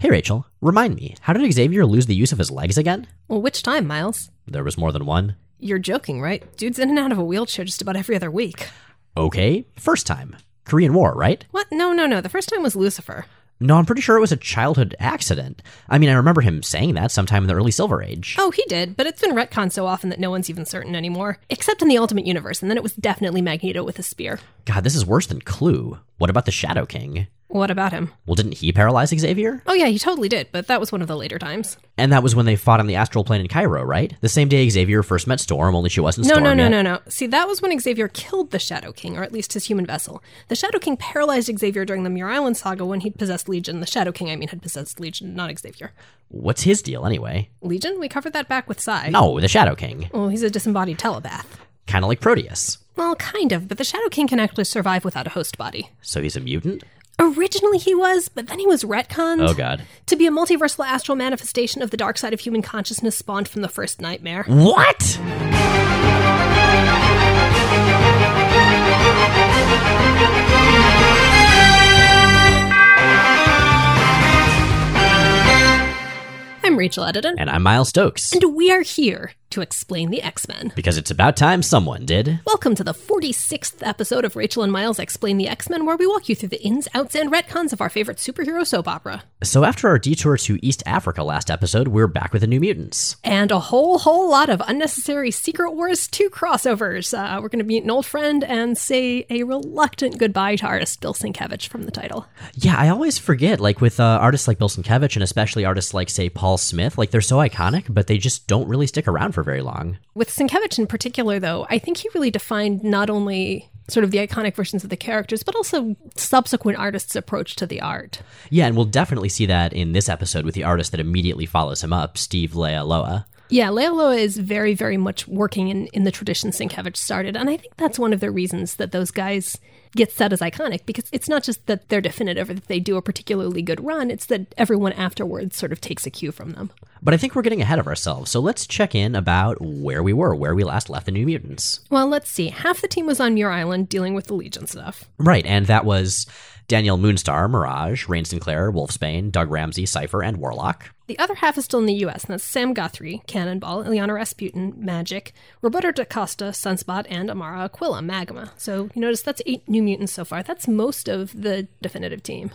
Hey, Rachel, remind me, how did Xavier lose the use of his legs again? Well, which time, Miles? There was more than one. You're joking, right? Dude's in and out of a wheelchair just about every other week. Okay, first time. Korean War, right? What? No, no, no. The first time was Lucifer. No, I'm pretty sure it was a childhood accident. I mean, I remember him saying that sometime in the early Silver Age. Oh, he did, but it's been retconned so often that no one's even certain anymore. Except in the Ultimate Universe, and then it was definitely Magneto with a spear. God, this is worse than Clue. What about the Shadow King? What about him? Well, didn't he paralyze Xavier? Oh, yeah, he totally did, but that was one of the later times. And that was when they fought on the astral plane in Cairo, right? The same day Xavier first met Storm, only she wasn't No, Storm no, no, yet. no, no. See, that was when Xavier killed the Shadow King, or at least his human vessel. The Shadow King paralyzed Xavier during the Muir Island saga when he'd possessed Legion. The Shadow King, I mean, had possessed Legion, not Xavier. What's his deal anyway? Legion? We covered that back with Psy. No, the Shadow King. Well, he's a disembodied telepath. Kind of like Proteus. Well, kind of, but the Shadow King can actually survive without a host body. So he's a mutant? Originally he was, but then he was retconned. Oh, God. To be a multiversal astral manifestation of the dark side of human consciousness spawned from the first nightmare. What? I'm Rachel Edidin, And I'm Miles Stokes. and we are here to explain the X Men. Because it's about time someone did. Welcome to the 46th episode of Rachel and Miles Explain the X Men, where we walk you through the ins, outs, and retcons of our favorite superhero soap opera. So after our detour to East Africa last episode, we're back with the New Mutants. And a whole, whole lot of unnecessary Secret Wars 2 crossovers. Uh, we're going to meet an old friend and say a reluctant goodbye to artist Bill Sienkiewicz from the title. Yeah, I always forget, like with uh, artists like Bill Sienkiewicz and especially artists like, say, Paul Smith, like they're so iconic, but they just don't really stick around for very long. With Sienkiewicz in particular, though, I think he really defined not only sort of the iconic versions of the characters, but also subsequent artists' approach to the art. Yeah, and we'll definitely see that in this episode with the artist that immediately follows him up, Steve Leialoha. Yeah, Leialoha is very, very much working in, in the tradition Sienkiewicz started, and I think that's one of the reasons that those guys get set as iconic, because it's not just that they're definitive or that they do a particularly good run, it's that everyone afterwards sort of takes a cue from them. But I think we're getting ahead of ourselves, so let's check in about where we were, where we last left the New Mutants. Well, let's see. Half the team was on Muir Island dealing with the Legion stuff. Right, and that was Danielle Moonstar, Mirage, Rahne Sinclair, Wolfsbane, Doug Ramsey, Cypher, and Warlock. The other half is still in the US, and that's Sam Guthrie, Cannonball, Illyana Rasputin, Magic, Roberto da Costa, Sunspot, and Amara Aquila, Magma. So you notice that's eight new mutants so far. That's most of the definitive team.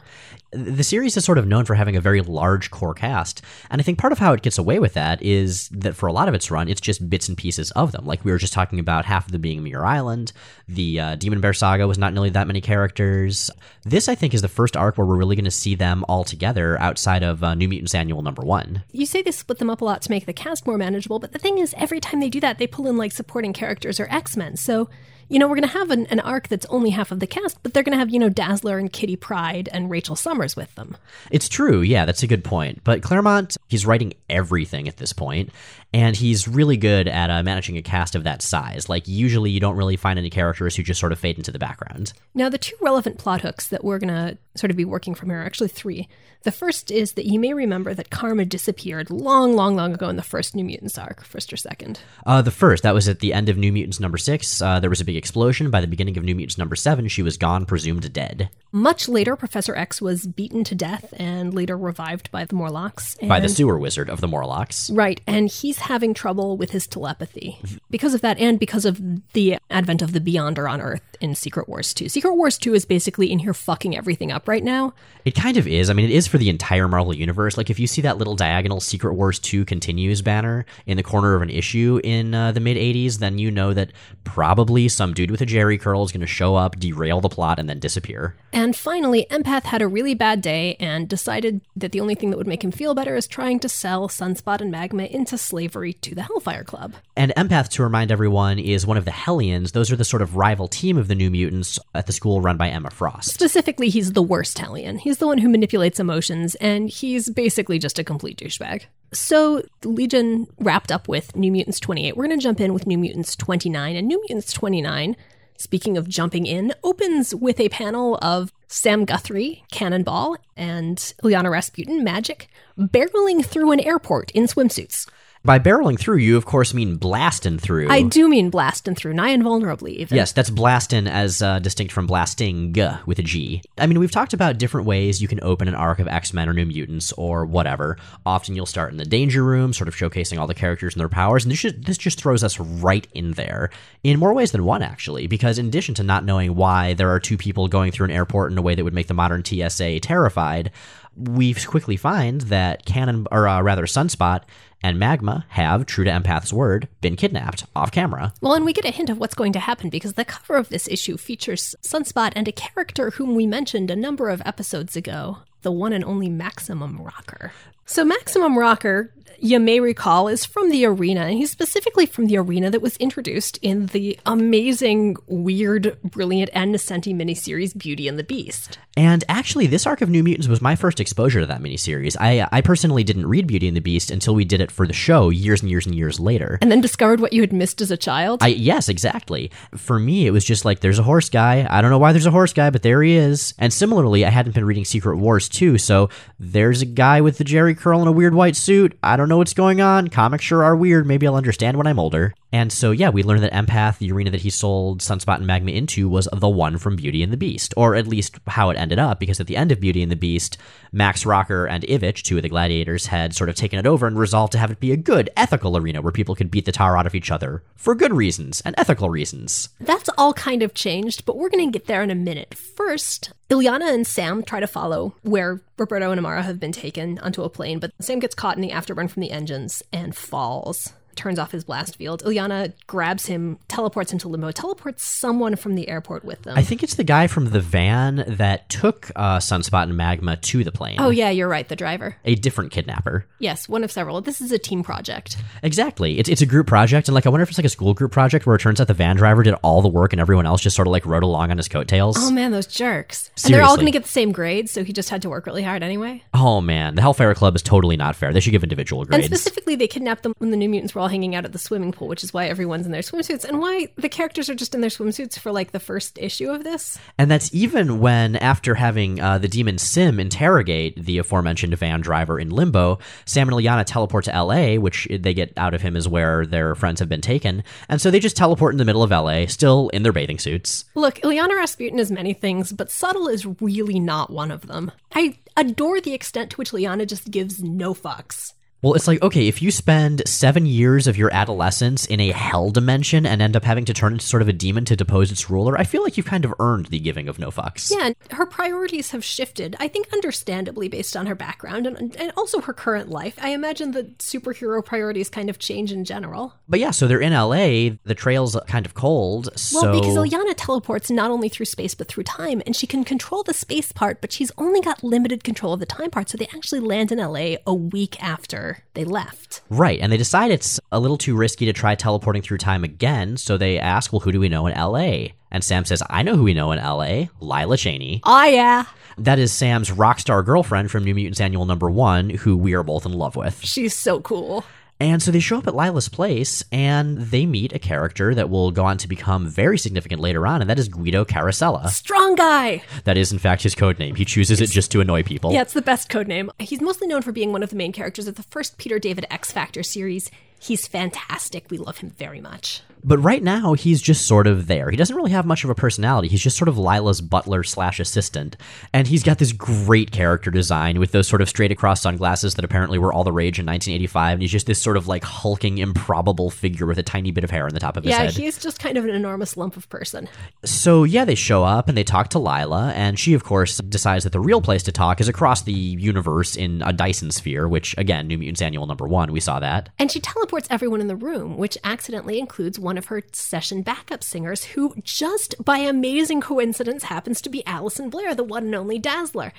The series is sort of known for having a very large core cast, and I think part of how it gets away with that is that for a lot of its run, it's just bits and pieces of them. Like we were just talking about half of them being Muir Island. The uh, Demon Bear saga was not nearly that many characters. This, I think, is the first arc where we're really going to see them all together outside of uh, New Mutants Annual number one. You say they split them up a lot to make the cast more manageable, but the thing is, every time they do that, they pull in like supporting characters or X Men. So, you know, we're going to have an, an arc that's only half of the cast, but they're going to have, you know, Dazzler and Kitty Pryde and Rachel Summers with them. It's true, yeah, that's a good point. But Claremont, he's writing everything at this point, and he's really good at uh, managing a cast of that size. Like, usually you don't really find any characters who just sort of fade into the background. Now, the two relevant plot hooks that we're going to sort of be working from here are actually three. The first is that you may remember that Karma disappeared long, long, long ago in the first New Mutants arc, first or second. Uh, the first, that was at the end of New Mutants number six. Uh, there was a big explosion. By the beginning of New Mutants number seven, she was gone, presumed dead. Much later, Professor X was beaten to death and later revived by the Morlocks. By the sewer wizard of the Morlocks. Right, and he's having trouble with his telepathy because of that, and because of the advent of the Beyonder on Earth in Secret Wars 2. Secret Wars 2 is basically in here fucking everything up right now. It kind of is. I mean, it is for the entire Marvel Universe. Like, if you see that little diagonal Secret Wars 2 continues banner in the corner of an issue in uh, the mid 80s, then you know that probably some dude with a Jheri curl is going to show up, derail the plot, and then disappear. And finally, Empath had a really bad day and decided that the only thing that would make him feel better is trying to sell Sunspot and Magma into slavery to the Hellfire Club. And Empath, to remind everyone, is one of the Hellions. Those are the sort of rival team of the New Mutants at the school run by Emma Frost. Specifically, he's the worst Hellion. He's the one who manipulates emotions, and he's basically just a complete douchebag. So, Legion wrapped up with New Mutants 28. We're going to jump in with New Mutants 29. And New Mutants 29, speaking of jumping in, opens with a panel of Sam Guthrie, Cannonball, and Illyana Rasputin, Magic, barreling through an airport in swimsuits. By barreling through, you of course mean blasting through. I do mean blasting through, nigh invulnerably even. Yes, that's blasting as uh, distinct from blasting with a G. I mean, we've talked about different ways you can open an arc of X Men or New Mutants or whatever. Often you'll start in the Danger Room, sort of showcasing all the characters and their powers, and this just, this just throws us right in there in more ways than one, actually. Because in addition to not knowing why there are two people going through an airport in a way that would make the modern TSA terrified, we quickly find that Cannon, or uh, rather Sunspot, and Magma have, true to Empath's word, been kidnapped off camera. Well, and we get a hint of what's going to happen because the cover of this issue features Sunspot and a character whom we mentioned a number of episodes ago, the one and only Maximum Rocker. So, Maximum Rocker you may recall is from the arena, and he's specifically from the arena that was introduced in the amazing, weird, brilliant, Ann Nocenti miniseries Beauty and the Beast. And actually, this arc of New Mutants was my first exposure to that miniseries. I, I personally didn't read Beauty and the Beast until we did it for the show years and years and years later. And then discovered what you had missed as a child? I, yes, exactly. For me, it was just like, there's a horse guy. I don't know why there's a horse guy, but there he is. And similarly, I hadn't been reading Secret Wars 2, so there's a guy with the Jheri curl in a weird white suit. I don't know what's going on. Comics sure are weird. Maybe I'll understand when I'm older. And so, yeah, we learned that Empath, the arena that he sold Sunspot and Magma into, was the one from Beauty and the Beast, or at least how it ended up, because at the end of Beauty and the Beast, Max Rocker and Ivich, two of the gladiators, had sort of taken it over and resolved to have it be a good, ethical arena where people could beat the tar out of each other for good reasons and ethical reasons. That's all kind of changed, but we're going to get there in a minute. First, Illyana and Sam try to follow where Roberto and Amara have been taken onto a plane, but Sam gets caught in the afterburn from the engines and falls turns off his blast field. Illyana grabs him, teleports him to limbo, teleports someone from the airport with them. I think it's the guy from the van that took uh, Sunspot and Magma to the plane. Oh, yeah, you're right. The driver. A different kidnapper. Yes, one of several. This is a team project. Exactly. It's, it's a group project. And like, I wonder if it's like a school group project where it turns out the van driver did all the work and everyone else just sort of like rode along on his coattails. Oh, man, those jerks. Seriously. And they're all going to get the same grades, so he just had to work really hard anyway. Oh, man. The Hellfire Club is totally not fair. They should give individual grades. And specifically, they kidnapped them when the New Mutants were all hanging out at the swimming pool, which is why everyone's in their swimsuits and why the characters are just in their swimsuits for like the first issue of this. And that's even when, after having uh, the demon S'ym interrogate the aforementioned van driver in Limbo, Sam and Illyana teleport to LA, which they get out of him is where their friends have been taken. And so they just teleport in the middle of LA, still in their bathing suits. Look, Illyana Rasputin is many things, but subtle is really not one of them. I adore the extent to which Liana just gives no fucks. Well, it's like, okay, if you spend seven years of your adolescence in a hell dimension and end up having to turn into sort of a demon to depose its ruler, I feel like you've kind of earned the giving of no fucks. Yeah, her priorities have shifted, I think understandably based on her background and, and also her current life. I imagine the superhero priorities kind of change in general. But yeah, so they're in LA, the trail's kind of cold, so... Well, because Illyana teleports not only through space but through time, and she can control the space part, but she's only got limited control of the time part, so they actually land in LA a week after they left. Right, and they decide it's a little too risky to try teleporting through time again, so they ask, well, who do we know in LA? And Sam says, I know who we know in LA Lila Cheney. Oh, yeah. That is Sam's rock star girlfriend from New Mutants Annual number one, who we are both in love with. She's so cool. And so they show up at Lila's place and they meet a character that will go on to become very significant later on, and that is Guido Carosella. Strong guy! That is, in fact, his code name. He chooses it just to annoy people. Yeah, it's the best code name. He's mostly known for being one of the main characters of the first Peter David X Factor series. He's fantastic. We love him very much. But right now, he's just sort of there. He doesn't really have much of a personality. He's just sort of Lila's butler slash assistant. And he's got this great character design with those sort of straight across sunglasses that apparently were all the rage in 1985. And he's just this sort of like hulking, improbable figure with a tiny bit of hair on the top of his yeah, head. Yeah, he's just kind of an enormous lump of person. So, yeah, they show up and they talk to Lila. And she, of course, decides that the real place to talk is across the universe in a Dyson sphere, which, again, New Mutants Annual number one, we saw that. And she teleports everyone in the room, which accidentally includes one of her session backup singers, who just by amazing coincidence happens to be Alison Blair, the one and only Dazzler.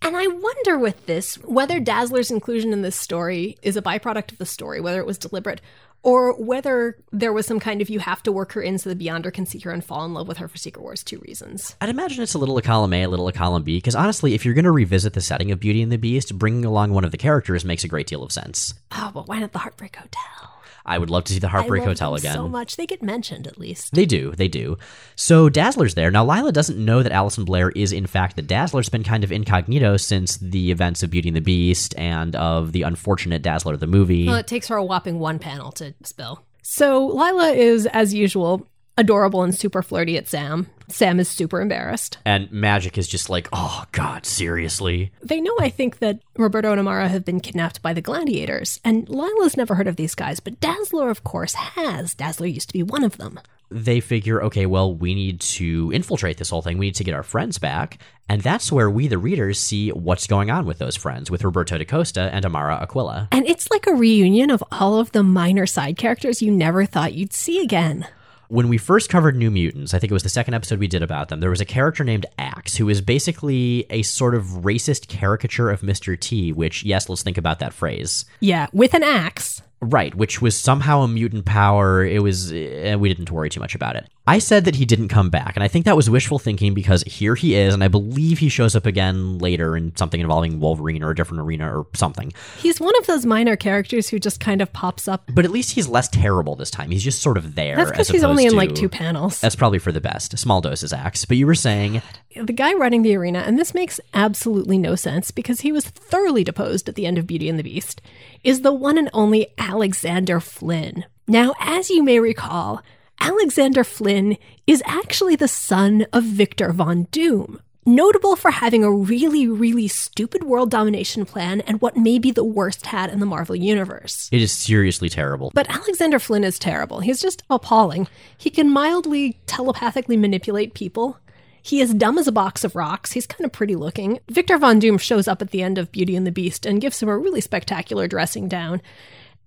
And I wonder with this whether Dazzler's inclusion in this story is a byproduct of the story, whether it was deliberate, or whether there was some kind of you have to work her in so the Beyonder can see her and fall in love with her for Secret Wars 2 reasons. I'd imagine it's a little a column A, a little a column B, because honestly, if you're going to revisit the setting of Beauty and the Beast, bringing along one of the characters makes a great deal of sense. Oh, but why not the Heartbreak Hotel? I would love to see the Heartbreak Hotel again. So much they get mentioned at least. They do, they do. So Dazzler's there. Now Lila doesn't know that Alison Blair is in fact the Dazzler's been kind of incognito since the events of Beauty and the Beast and of the unfortunate Dazzler of the movie. Well, it takes her a whopping one panel to spill. So Lila is, as usual, adorable and super flirty at Sam. Sam is super embarrassed. and Magic is just like, oh god, seriously. They know, I think, that Roberto and Amara have been kidnapped by the gladiators, and Lila's never heard of these guys, but Dazzler, of course, has. Dazzler used to be one of them. They figure, okay, well, we need to infiltrate this whole thing. We need to get our friends back. And that's where we, the readers, see what's going on with those friends, with Roberto da Costa and Amara Aquila. And it's like a reunion of all of the minor side characters you never thought you'd see again. When we first covered New Mutants, I think it was the second episode we did about them, there was a character named Axe, who is basically a sort of racist caricature of Mr. T, which, yes, let's think about that phrase. Yeah, with an axe. Right, which was somehow a mutant power. It was, eh, we didn't worry too much about it. I said that he didn't come back, and I think that was wishful thinking because here he is, and I believe he shows up again later in something involving Wolverine or a different arena or something. He's one of those minor characters who just kind of pops up. But at least he's less terrible this time. He's just sort of there. That's because he's only in opposed like two panels. That's probably for the best. Small doses, Axe. But you were saying, the guy running the arena, and this makes absolutely no sense because he was thoroughly deposed at the end of Beauty and the Beast, is the one and only Alexander Flynn. Now, as you may recall, Alexander Flynn is actually the son of Victor Von Doom. Notable for having a really, really stupid world domination plan and what may be the worst hat in the Marvel Universe. it is seriously terrible. But Alexander Flynn is terrible. He's just appalling. He can mildly telepathically manipulate people. He is dumb as a box of rocks. He's kind of pretty looking. Victor Von Doom shows up at the end of Beauty and the Beast and gives him a really spectacular dressing down.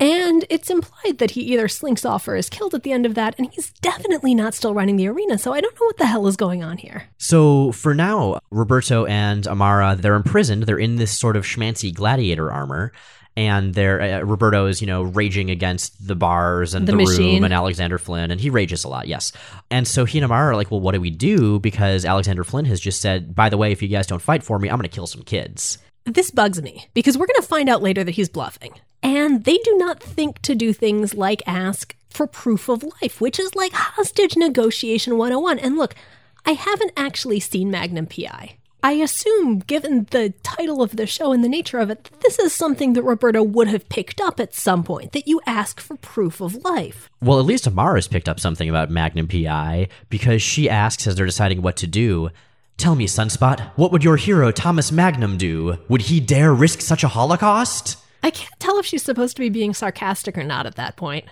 And it's implied that he either slinks off or is killed at the end of that, and he's definitely not still running the arena, so I don't know what the hell is going on here. So for now, Roberto and Amara, they're imprisoned. They're in this sort of schmancy gladiator armor. And they're, uh, Roberto is, you know, raging against the bars and The the, room and Alexander Flynn, and he rages a lot, yes. And so he and Amara are like, well, what do we do? Because Alexander Flynn has just said, by the way, if you guys don't fight for me, I'm going to kill some kids. This bugs me because we're going to find out later that he's bluffing. And they do not think to do things like ask for proof of life, which is like hostage negotiation 101. And look, I haven't actually seen Magnum PI. I assume, given the title of the show and the nature of it, this is something that Roberta would have picked up at some point, that you ask for proof of life. Well, at least Amara's picked up something about Magnum PI because she asks as they're deciding what to do. Tell me, Sunspot, what would your hero Thomas Magnum do? Would he dare risk such a holocaust? I can't tell if she's supposed to be being sarcastic or not at that point.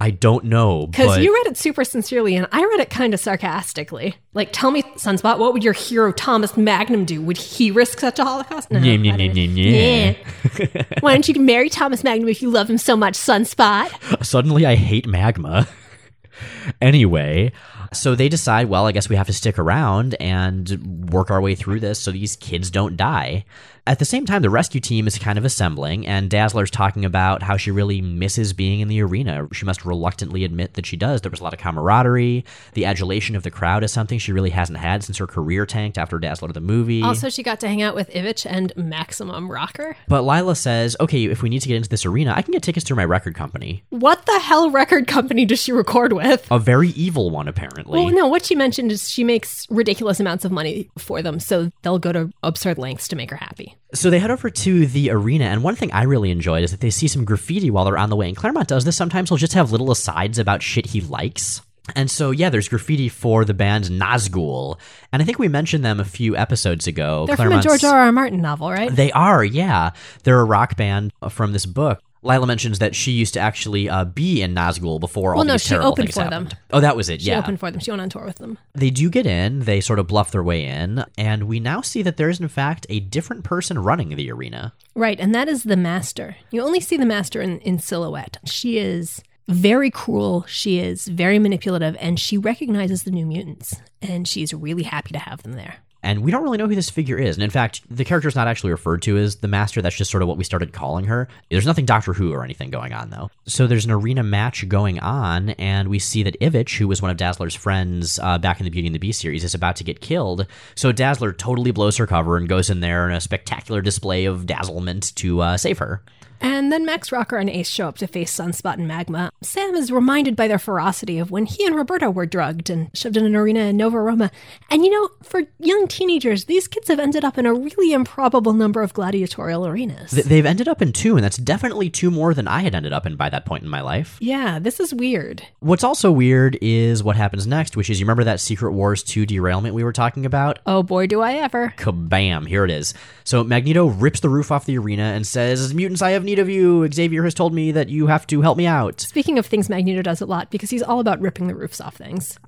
I don't know, Because but you read it super sincerely, and I read it kind of sarcastically. Like, tell me, Sunspot, what would your hero Thomas Magnum do? Would he risk such a Holocaust? No, Nyeh, nyeh, I don't- nyeh, nyeh, Yeah. Why don't you marry Thomas Magnum if you love him so much, Sunspot? suddenly I hate magma. Anyway, so they decide, well, I guess we have to stick around and work our way through this so these kids don't die. At the same time, the rescue team is kind of assembling, and Dazzler's talking about how she really misses being in the arena. She must reluctantly admit that she does. There was a lot of camaraderie. The adulation of the crowd is something she really hasn't had since her career tanked after Dazzler of the movie. Also, she got to hang out with Ivich and Maximum Rocker. but Lila says, okay, if we need to get into this arena, I can get tickets through my record company. What the hell record company does she record with? A very evil one, apparently. Well, no, what she mentioned is she makes ridiculous amounts of money for them, so they'll go to absurd lengths to make her happy. So they head over to the arena, and one thing I really enjoyed is that they see some graffiti while they're on the way. And Claremont does this sometimes. He'll just have little asides about shit he likes. And so, yeah, there's graffiti for the band Nazgul. And I think we mentioned them a few episodes ago. They're from a George R. R. Martin novel, right? They are, yeah. They're a rock band from this book. Lila mentions that she used to actually uh, be in Nazgul before all Well, no, these she terrible opened things for happened. them. Oh, that was it. She yeah, opened for them. She went on tour with them. they do get in. They sort of bluff their way in, and we now see that there is in fact a different person running the arena. Right, and that is the master. You only see the master in, in silhouette. She is very cruel, she is very manipulative, and she recognizes the new mutants, and she's really happy to have them there. And we don't really know who this figure is. And in fact, the character is not actually referred to as the Master. That's just sort of what we started calling her. There's nothing Doctor Who or anything going on, though. So there's an arena match going on, and we see that Ivich, who was one of Dazzler's friends uh, back in the Beauty and the Beast series, is about to get killed. So Dazzler totally blows her cover and goes in there in a spectacular display of dazzlement to uh, save her. And then Max Rocker and Ace show up to face Sunspot and Magma. Sam is reminded by their ferocity of when he and Roberto were drugged and shoved in an arena in Nova Roma. And you know, for young teenagers, these kids have ended up in a really improbable number of gladiatorial arenas. Th- they've ended up in two, and that's definitely two more than I had ended up in by that point in my life. yeah, this is weird. What's also weird is what happens next, which is you remember that Secret Wars 2 derailment we were talking about? Oh boy, do I ever. Kabam, here it is. So Magneto rips the roof off the arena and says, Mutants, I have need of you. Xavier has told me that you have to help me out. Speaking of things Magneto does a lot, because he's all about ripping the roofs off things.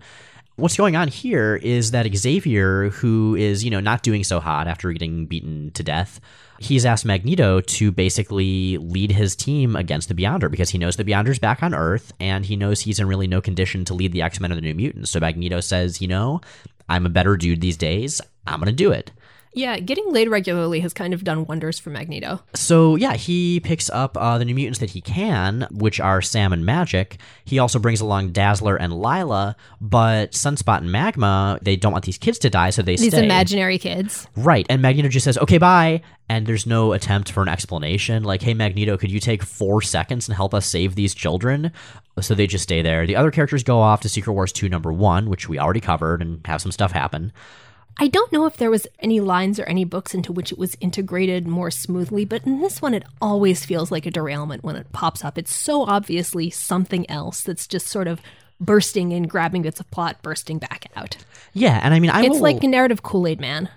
What's going on here is that Xavier, who is, you know, not doing so hot after getting beaten to death, he's asked Magneto to basically lead his team against the Beyonder because he knows the Beyonder's back on Earth and he knows he's in really no condition to lead the X Men or the New Mutants. So Magneto says, you know, I'm a better dude these days. I'm going to do it. Yeah, getting laid regularly has kind of done wonders for Magneto. So yeah, he picks up uh, the new mutants that he can, which are Sam and Magic. He also brings along Dazzler and Lila, but Sunspot and Magma they don't want these kids to die, so they stay. These stay. imaginary kids. right, and Magneto just says, "Okay, bye." And there's no attempt for an explanation. Like, hey, Magneto, could you take four seconds and help us save these children? So they just stay there. The other characters go off to Secret Wars 2 number one, which we already covered, and have some stuff happen. I don't know if there was any lines or any books into which it was integrated more smoothly, but in this one it always feels like a derailment when it pops up. It's so obviously something else that's just sort of bursting in, grabbing bits of plot, bursting back out. Yeah, and I mean, I It's will, like a narrative Kool-Aid man.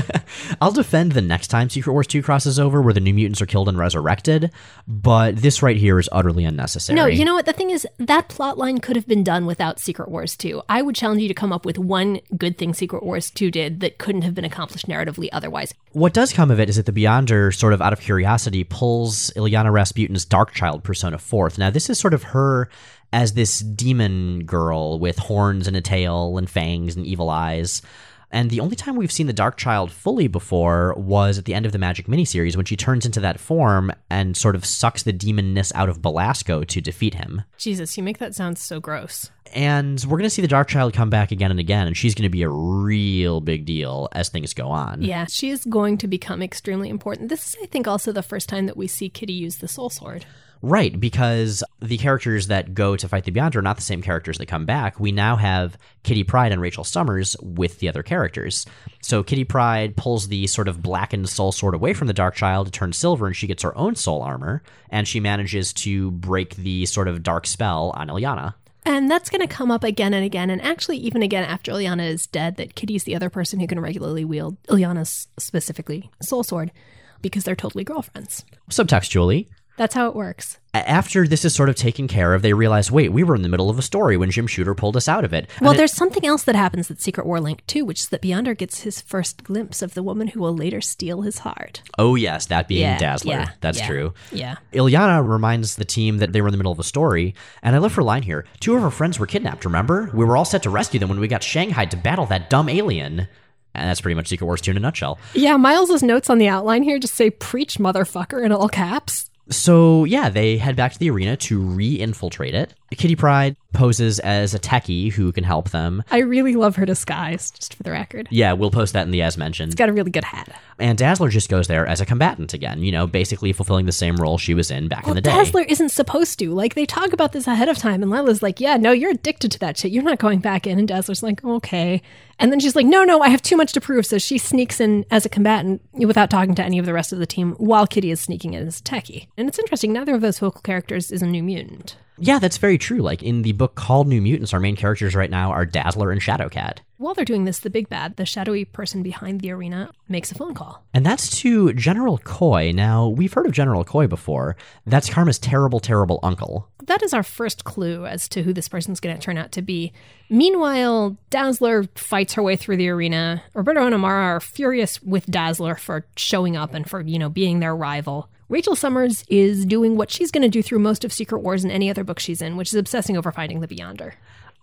I'll defend the next time Secret Wars 2 crosses over where the New Mutants are killed and resurrected, but this right here is utterly unnecessary. No, you know what? The thing is, that plot line could have been done without Secret Wars 2. I would challenge you to come up with one good thing Secret Wars 2 did that couldn't have been accomplished narratively otherwise. What does come of it is that the Beyonder, sort of out of curiosity, pulls Illyana Rasputin's Dark Child persona forth. Now, this is sort of her as this demon girl with horns and a tail and fangs and evil eyes. And the only time we've seen the Dark Child fully before was at the end of the Magic miniseries when she turns into that form and sort of sucks the demonness out of Belasco to defeat him. Jesus, you make that sound so gross. And we're going to see the Dark Child come back again and again, and she's going to be a real big deal as things go on. Yeah, she is going to become extremely important. This is, I think, also the first time that we see Kitty use the Soul Sword. Right, because the characters that go to fight the Beyonder are not the same characters that come back. We now have Kitty Pryde and Rachel Summers with the other characters. So Kitty Pryde pulls the sort of blackened soul sword away from the Dark Child to turn silver, and she gets her own soul armor, and she manages to break the sort of dark spell on Illyana. And that's going to come up again and again, and actually even again after Illyana is dead, that Kitty's the other person who can regularly wield Illyana's specifically soul sword because they're totally girlfriends. Subtextually, That's how it works. after this is sort of taken care of, they realize, wait, we were in the middle of a story when Jim Shooter pulled us out of it. And Well, it- there's something else that happens at Secret War Link too, which is that Beyonder gets his first glimpse of the woman who will later steal his heart. oh yes, that being Yeah, Dazzler. yeah, That's yeah. true. Yeah. Illyana reminds the team that they were in the middle of a story, and I love her line here. Two of her friends were kidnapped, remember? We were all set to rescue them when we got shanghaied to battle that dumb alien. And that's pretty much Secret Wars 2 in a nutshell. Yeah, Miles's notes on the outline here just say preach motherfucker in all caps. So, yeah, they head back to the arena to re infiltrate it. Kitty Pryde poses as a techie who can help them. I really love her disguise, just for the record. Yeah, we'll post that in the as mentioned. She's got a really good hat. And Dazzler just goes there as a combatant again, you know, basically fulfilling the same role she was in back in the day. Dazzler isn't supposed to. Like, they talk about this ahead of time, and Lila's like, yeah, no, you're addicted to that shit. You're not going back in. And Dazzler's like, okay. And then she's like, no, no, I have too much to prove. So she sneaks in as a combatant without talking to any of the rest of the team while Kitty is sneaking in as a techie. And it's interesting, neither of those vocal characters is a new mutant. Yeah, that's very true. Like in the book called New Mutants, our main characters right now are Dazzler and Shadowcat. While they're doing this, the big bad, the shadowy person behind the arena, makes a phone call. And that's to General Coy. Now, we've heard of General Coy before. That's Karma's terrible, terrible uncle. That is our first clue as to who this person's going to turn out to be. Meanwhile, Dazzler fights her way through the arena. Roberto and Amara are furious with Dazzler for showing up and for, you know, being their rival. Rachel Summers is doing what she's going to do through most of Secret Wars and any other book she's in, which is obsessing over finding the Beyonder.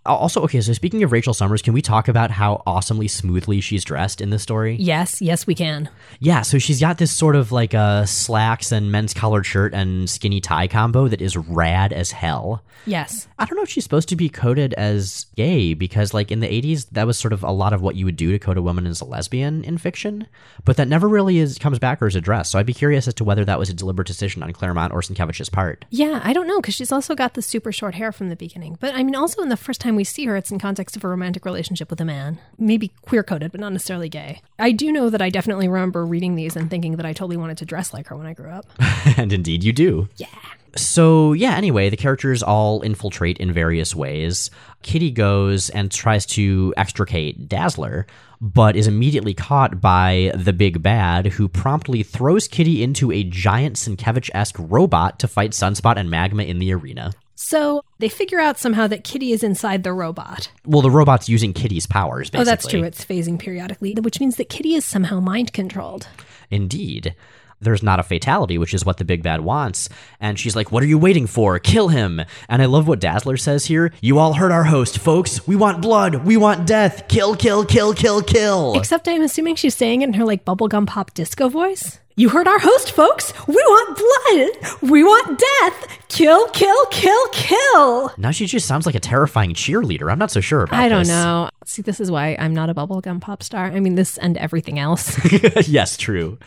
Also, okay, so speaking of Rachel Summers, can we talk about how awesomely smoothly she's dressed in this story? Yes, yes, we can. Yeah, so she's got this sort of like a slacks and men's collared shirt and skinny tie combo that is rad as hell. Yes. I don't know if she's supposed to be coded as gay because, like, in the 80s, that was sort of a lot of what you would do to code a woman as a lesbian in fiction, but that never really is comes back or is addressed. So I'd be curious as to whether that was a deliberate decision on Claremont or Sienkiewicz's part. Yeah, I don't know because she's also got the super short hair from the beginning. But I mean, also in the first time we see her, it's in context of a romantic relationship with a man, maybe queer coded, but not necessarily gay. I do know that I definitely remember reading these and thinking that I totally wanted to dress like her when I grew up. and indeed, you do. Yeah. So, yeah, anyway, the characters all infiltrate in various ways. Kitty goes and tries to extricate Dazzler, but is immediately caught by the big bad, who promptly throws Kitty into a giant Sienkiewicz esque robot to fight Sunspot and Magma in the arena. So they figure out somehow that Kitty is inside the robot. Well, the robot's using Kitty's powers, basically. Oh, that's true. It's phasing periodically, which means that Kitty is somehow mind controlled. Indeed. There's not a fatality, which is what the big bad wants. And she's like, What are you waiting for? Kill him. And I love what Dazzler says here. You all heard our host, folks. We want blood. We want death. Kill, kill, kill, kill, kill. Except I'm assuming she's saying it in her like bubblegum pop disco voice. You heard our host, folks. We want blood. We want death. Kill, kill, kill, kill. Now she just sounds like a terrifying cheerleader. I'm not so sure about that. I don't this. know. See, this is why I'm not a bubblegum pop star. I mean, this and everything else. yes, true.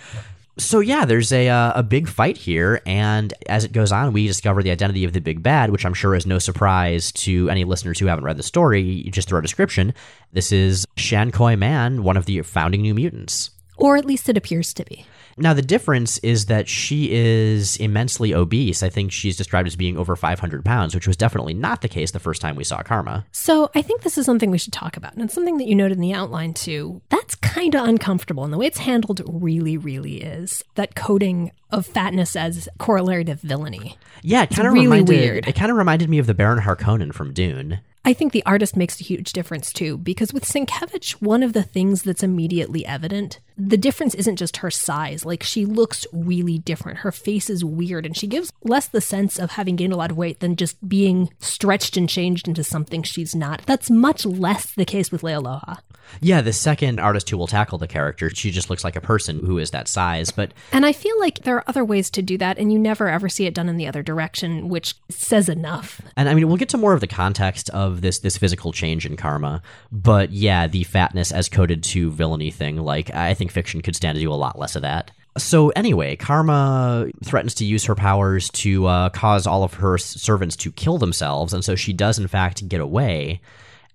So yeah, there's a uh, a big fight here, and as it goes on, we discover the identity of the big bad, which I'm sure is no surprise to any listeners who haven't read the story. Just through our description, this is Xi'an Coy Manh, one of the founding New Mutants. or at least it appears to be. Now, the difference is that she is immensely obese. I think she's described as being over 500 pounds, which was definitely not the case the first time we saw Karma. So I think this is something we should talk about. And it's something that you noted in the outline too. That's kind of uncomfortable. And the way it's handled really, really is that coding of fatness as corollary to villainy. Yeah, it kind of really reminded weird. it kind of reminded me of the Baron Harkonnen from Dune. I think the artist makes a huge difference too, because with Sienkiewicz, one of the things that's immediately evident, the difference isn't just her size. Like she looks really different. Her face is weird, and she gives less the sense of having gained a lot of weight than just being stretched and changed into something she's not. That's much less the case with Leialoha. Yeah, the second artist who will tackle the character, she just looks like a person who is that size. But And I feel like there are other ways to do that, and you never ever see it done in the other direction, which says enough. and I mean, we'll get to more of the context of this this physical change in karma. But yeah, the fatness as coded to villainy thing, like I think fiction could stand to do a lot less of that. So anyway, Karma threatens to use her powers to uh, cause all of her servants to kill themselves, and so she does in fact get away.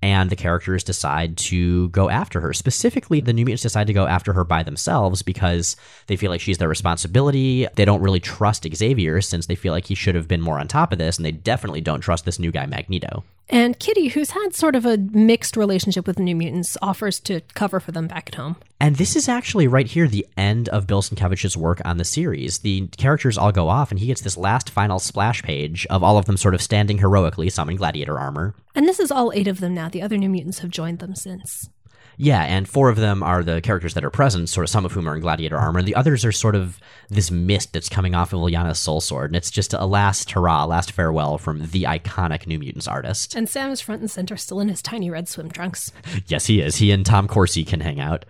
And the characters decide to go after her. Specifically, the New Mutants decide to go after her by themselves because they feel like she's their responsibility. They don't really trust Xavier since they feel like he should have been more on top of this, and they definitely don't trust this new guy, Magneto. And Kitty, who's had sort of a mixed relationship with the New Mutants, offers to cover for them back at home. And this is actually right here the end of Bill Sienkiewicz's work on the series. The characters all go off, and he gets this last final splash page of all of them sort of standing heroically, some in gladiator armor. And this is all eight of them now. The other New Mutants have joined them since. Yeah, and four of them are the characters that are present, sort of some of whom are in gladiator armor, and the others are sort of this mist that's coming off of Illyana's soul sword, and it's just a last hurrah, last farewell from the iconic New Mutants artist. And Sam is front and center, still in his tiny red swim trunks. Yes, he is. He and Tom Corsi can hang out.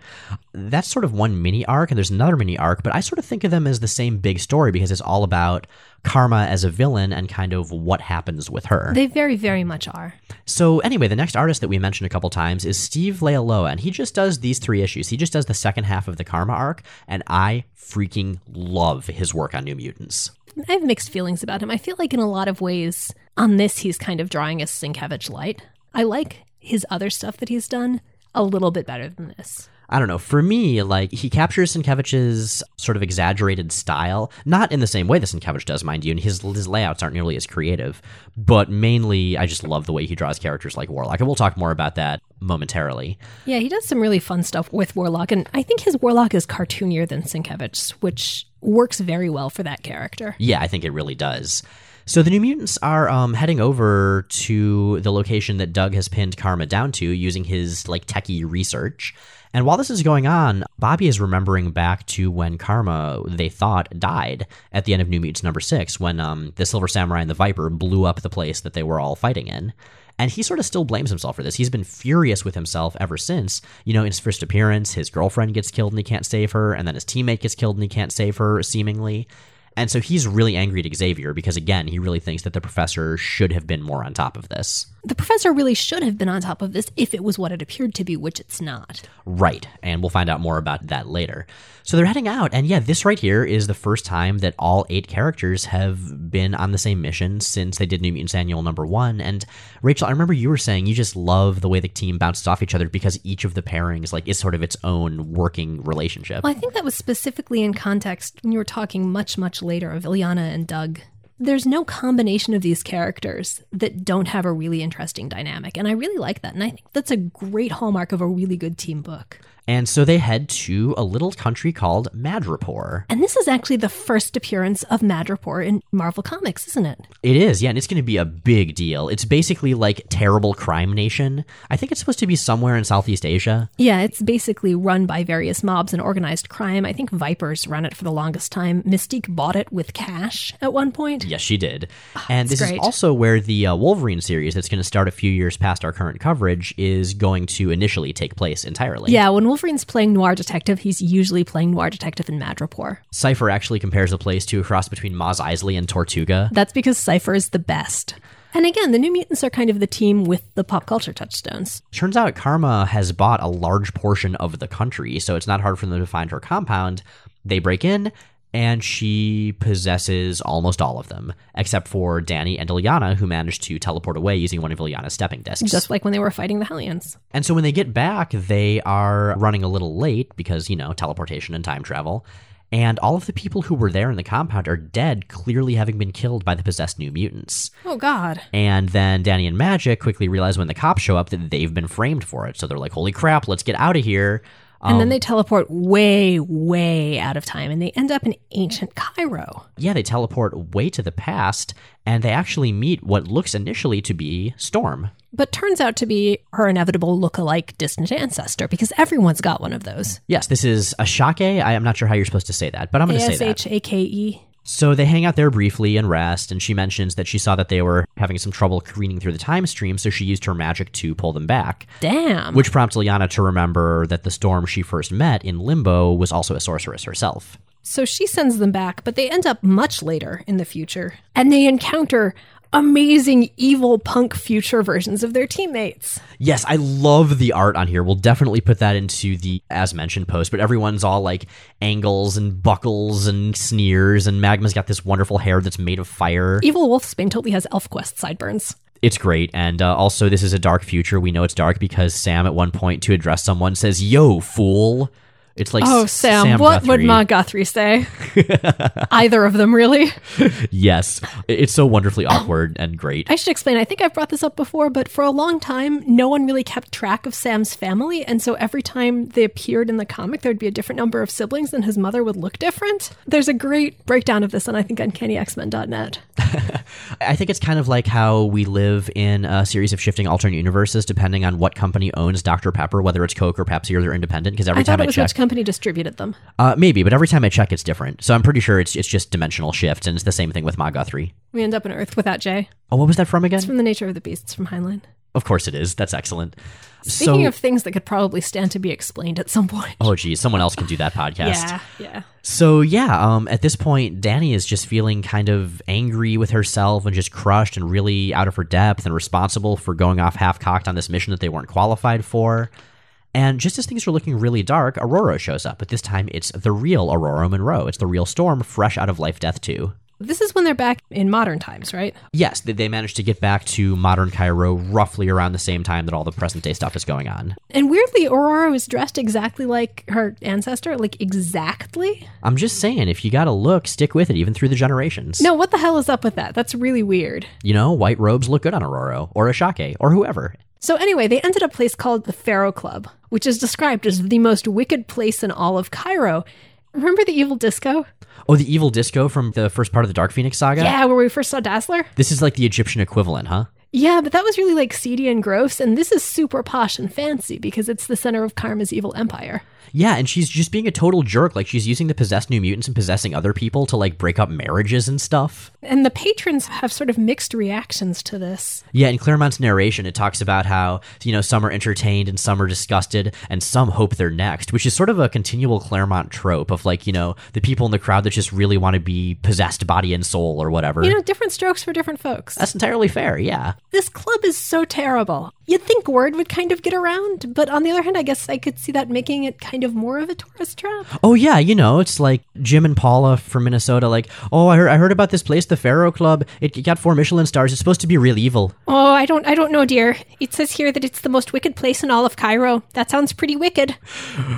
That's sort of one mini arc, and there's another mini arc, but I sort of think of them as the same big story because it's all about Karma as a villain and kind of what happens with her. They very, very much are. So anyway, the next artist that we mentioned a couple times is Steve Leialoha, and he just does these three issues. He just does the second half of the Karma arc, and I freaking love his work on New Mutants. I have mixed feelings about him. I feel like in a lot of ways, on this, he's kind of drawing a Sienkiewicz light. I like his other stuff that he's done a little bit better than this. I don't know. For me, like he captures Sienkiewicz's sort of exaggerated style, not in the same way that Sienkiewicz does, mind you, and his his layouts aren't nearly as creative. But mainly, I just love the way he draws characters like Warlock, and we'll talk more about that momentarily. Yeah, he does some really fun stuff with Warlock, and I think his Warlock is cartoonier than Sienkiewicz, which works very well for that character. Yeah, I think it really does. So the New Mutants are um, heading over to the location that Doug has pinned Karma down to using his like techie research. And while this is going on, Bobby is remembering back to when Karma, they thought, died at the end of New Mutants number six, when um, the Silver Samurai and the Viper blew up the place that they were all fighting in. And he sort of still blames himself for this. He's been furious with himself ever since. You know, in his first appearance, his girlfriend gets killed and he can't save her, and then his teammate gets killed and he can't save her, seemingly. And so he's really angry at Xavier because, again, he really thinks that the professor should have been more on top of this. The professor really should have been on top of this if it was what it appeared to be, which it's not. Right. And we'll find out more about that later. So they're heading out. And yeah, this right here is the first time that all eight characters have been on the same mission since they did New Mutants Annual number one. And Rachel, I remember you were saying you just love the way the team bounces off each other because each of the pairings like is sort of its own working relationship. Well, I think that was specifically in context when you were talking much, much later of Illyana and Doug. There's no combination of these characters that don't have a really interesting dynamic. And I really like that. And I think that's a great hallmark of a really good team book. And so they head to a little country called Madripoor. And this is actually the first appearance of Madripoor in Marvel Comics, isn't it? It is, yeah, and it's going to be a big deal. It's basically like Terrible Crime Nation. I think it's supposed to be somewhere in Southeast Asia. Yeah, it's basically run by various mobs and organized crime. I think Vipers run it for the longest time. Mystique bought it with cash at one point. Yes, she did. and this great. is also where the uh, Wolverine series that's going to start a few years past our current coverage is going to initially take place entirely. Yeah, when Wolverine's playing Noir Detective, he's usually playing Noir Detective in Madripoor. Cypher actually compares the place to a cross between Mos Eisley and Tortuga. That's because Cypher is the best. And again, the New Mutants are kind of the team with the pop culture touchstones. Turns out Karma has bought a large portion of the country, so it's not hard for them to find her compound. They break in, and she possesses almost all of them, except for Dani and Illyana, who managed to teleport away using one of Illyana's stepping discs. Just like when they were fighting the Hellions. And so when they get back, they are running a little late because, you know, teleportation and time travel. And all of the people who were there in the compound are dead, clearly having been killed by the possessed new mutants. Oh, God. And then Dani and Magic quickly realize when the cops show up that they've been framed for it. So they're like, holy crap, let's get out of here. And then um, they teleport way, way out of time and they end up in ancient Cairo. Yeah, they teleport way to the past and they actually meet what looks initially to be Storm. But turns out to be her inevitable look-alike distant ancestor because everyone's got one of those. Yes, this is Ashake. I am not sure how you're supposed to say that, but I'm going to A say S that. H A K E. So they hang out there briefly and rest, and she mentions that she saw that they were having some trouble careening through the time stream, so she used her magic to pull them back. Damn. Which prompts Liana to remember that the storm she first met in Limbo was also a sorceress herself. So she sends them back, but they end up much later in the future. And they encounter amazing evil punk future versions of their teammates. Yes, I love the art on here. We'll definitely put that into the as mentioned post, but everyone's all like angles and buckles and sneers, and Magma's got this wonderful hair that's made of fire. Evil Wolfsbane totally has ElfQuest sideburns. It's great. And uh, also, this is a dark future. We know it's dark because Sam, at one point, to address someone, says, Yo, fool. It's like Oh, S- Sam, what would Ma Guthrie say? Either of them, really. Yes. It's so wonderfully awkward and great. I should explain. I think I've brought this up before, but for a long time, no one really kept track of Sam's family. And so every time they appeared in the comic, there'd be a different number of siblings and his mother would look different. There's a great breakdown of this on, I think, UncannyXmen.net. I think it's kind of like how we live in a series of shifting alternate universes depending on what company owns Dr. Pepper, whether it's Coke or Pepsi or they're independent. Because every I time I check, company distributed them. uh, maybe, but every time I check, it's different. So I'm pretty sure it's it's just dimensional shifts, and it's the same thing with Ma three. We end up in Earth without Jay. Oh, what was that from again? It's from the nature of the beasts from Heinlein. of course it is. That's excellent. Speaking so, of things that could probably stand to be explained at some point. oh geez, someone else can do that podcast. yeah, yeah. So yeah, um, at this point, Dani is just feeling kind of angry with herself and just crushed and really out of her depth and responsible for going off half cocked on this mission that they weren't qualified for. And just as things are looking really dark, Ororo shows up, but this time it's the real Ororo Munroe. It's the real Storm, fresh out of Life Death 2. This is when they're back in modern times, right? Yes, they- they managed to get back to modern Cairo roughly around the same time that all the present day stuff is going on. And weirdly, Ororo was dressed exactly like her ancestor, like exactly. I'm just saying, if you gotta look, stick with it, even through the generations. No, what the hell is up with that? That's really weird. You know, white robes look good on Ororo, or Ashake, or whoever. So anyway, they entered a place called the Pharaoh Club, which is described as the most wicked place in all of Cairo. Remember the evil disco? Oh, the evil disco from the first part of the Dark Phoenix saga? Yeah, where we first saw Dazzler? This is like the Egyptian equivalent, huh? Yeah, but that was really like seedy and gross, and this is super posh and fancy because it's the center of Karma's evil empire. Yeah, and she's just being a total jerk. Like she's using the possessed new mutants and possessing other people to like break up marriages and stuff. And the patrons have sort of mixed reactions to this. Yeah, in Claremont's narration, it talks about how, you know, some are entertained and some are disgusted and some hope they're next, which is sort of a continual Claremont trope of like, you know, the people in the crowd that just really want to be possessed body and soul or whatever. You know, different strokes for different folks. That's entirely fair, yeah. This club is so terrible. You'd think word would kind of get around, but on the other hand, I guess I could see that making it kind of more of a tourist trap. Oh yeah, you know, it's like Jim and Paula from Minnesota, like, oh, I heard, I heard about this place, the Pharaoh Club. It got four Michelin stars. It's supposed to be real evil. Oh, I don't, I don't know, dear. It says here that it's the most wicked place in all of Cairo. That sounds pretty wicked.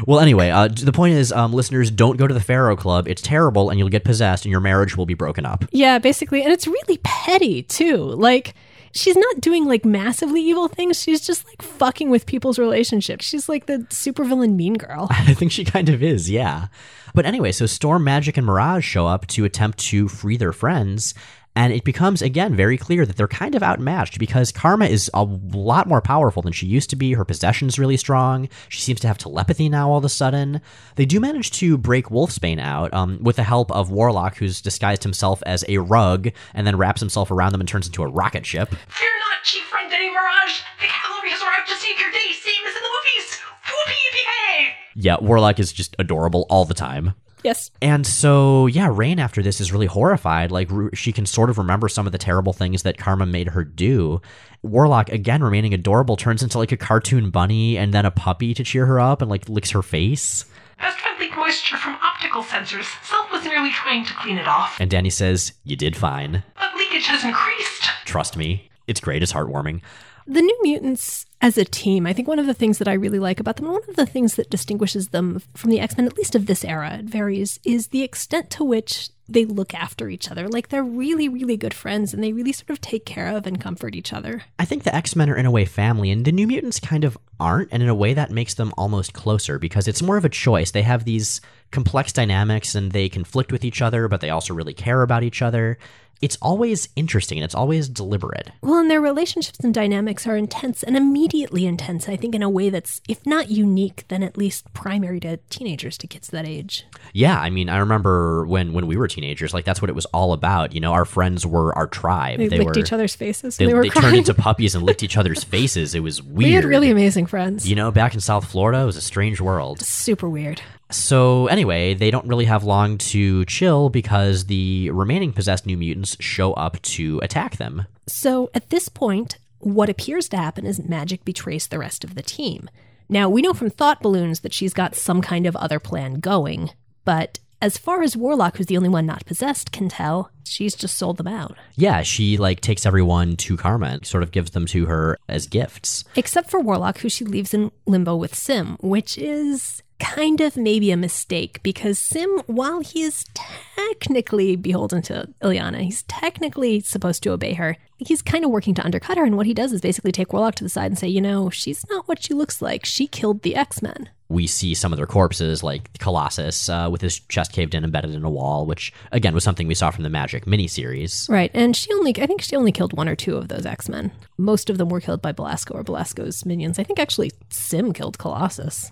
Well, anyway, uh, the point is, um, listeners, don't go to the Pharaoh Club. It's terrible, and you'll get possessed, and your marriage will be broken up. Yeah, basically, and it's really petty too. Like she's not doing like massively evil things. She's just like fucking with people's relationships. She's like the supervillain mean girl. I think she kind of is, yeah. But anyway, so Storm, Magic, and Mirage show up to attempt to free their friends. And it becomes, again, very clear that they're kind of outmatched because Karma is a lot more powerful than she used to be. Her possession's really strong. She seems to have telepathy now all of a sudden. They do manage to break Wolfsbane out um, with the help of Warlock, who's disguised himself as a rug and then wraps himself around them and turns into a rocket ship. Fear not, Chief Friend Dani Mirage. The cavalry has arrived to save your day, same as in the movies. Whoopee behave! Yeah, Warlock is just adorable all the time. Yes. And so, yeah, Rahne after this is really horrified. Like, she can sort of remember some of the terrible things that Karma made her do. Warlock, again, remaining adorable, turns into like a cartoon bunny and then a puppy to cheer her up and like licks her face. Best friend leaked moisture from optical sensors. Self was merely trying to clean it off. And Dani says, You did fine. But leakage has increased. Trust me. It's great. It's heartwarming. The New Mutants as a team, I think one of the things that I really like about them, one of the things that distinguishes them from the X Men, at least of this era, it varies, is the extent to which they look after each other. Like they're really, really good friends and they really sort of take care of and comfort each other. I think the X Men are in a way family, and the New Mutants kind of aren't, and in a way that makes them almost closer because it's more of a choice. They have these complex dynamics and they conflict with each other, but they also really care about each other. It's always interesting and it's always deliberate. Well, and their relationships and dynamics are intense and immediately intense, I think, in a way that's, if not unique, then at least primary to teenagers, to kids that age. Yeah, I mean, I remember when when we were teenagers, like that's what it was all about. You know, our friends were our tribe. They, licked were each other's faces. they, they were they turned into puppies and licked each other's faces. It was weird. we had really amazing friends. you know, back in South Florida, it was a strange world. Super weird. So anyway, they don't really have long to chill because the remaining possessed new mutants show up to attack them. So at this point, what appears to happen is Magic betrays the rest of the team. Now, we know from Thought Balloons that she's got some kind of other plan going, but as far as Warlock, who's the only one not possessed, can tell, she's just sold them out. Yeah, she like takes everyone to Karma and sort of gives them to her as gifts. Except for Warlock, who she leaves in limbo with S'ym, which is kind of maybe a mistake because S'ym, while he is technically beholden to Illyana, he's technically supposed to obey her. He's kind of working to undercut her, and what he does is basically take Warlock to the side and say, you know, she's not what she looks like. She killed the X Men. We see some of their corpses, like Colossus, uh, with his chest caved in, embedded in a wall, which again was something we saw from the Magic miniseries. Right, and she only, I think she only killed one or two of those X Men. Most of them were killed by Belasco or Belasco's minions. I think actually S'ym killed Colossus.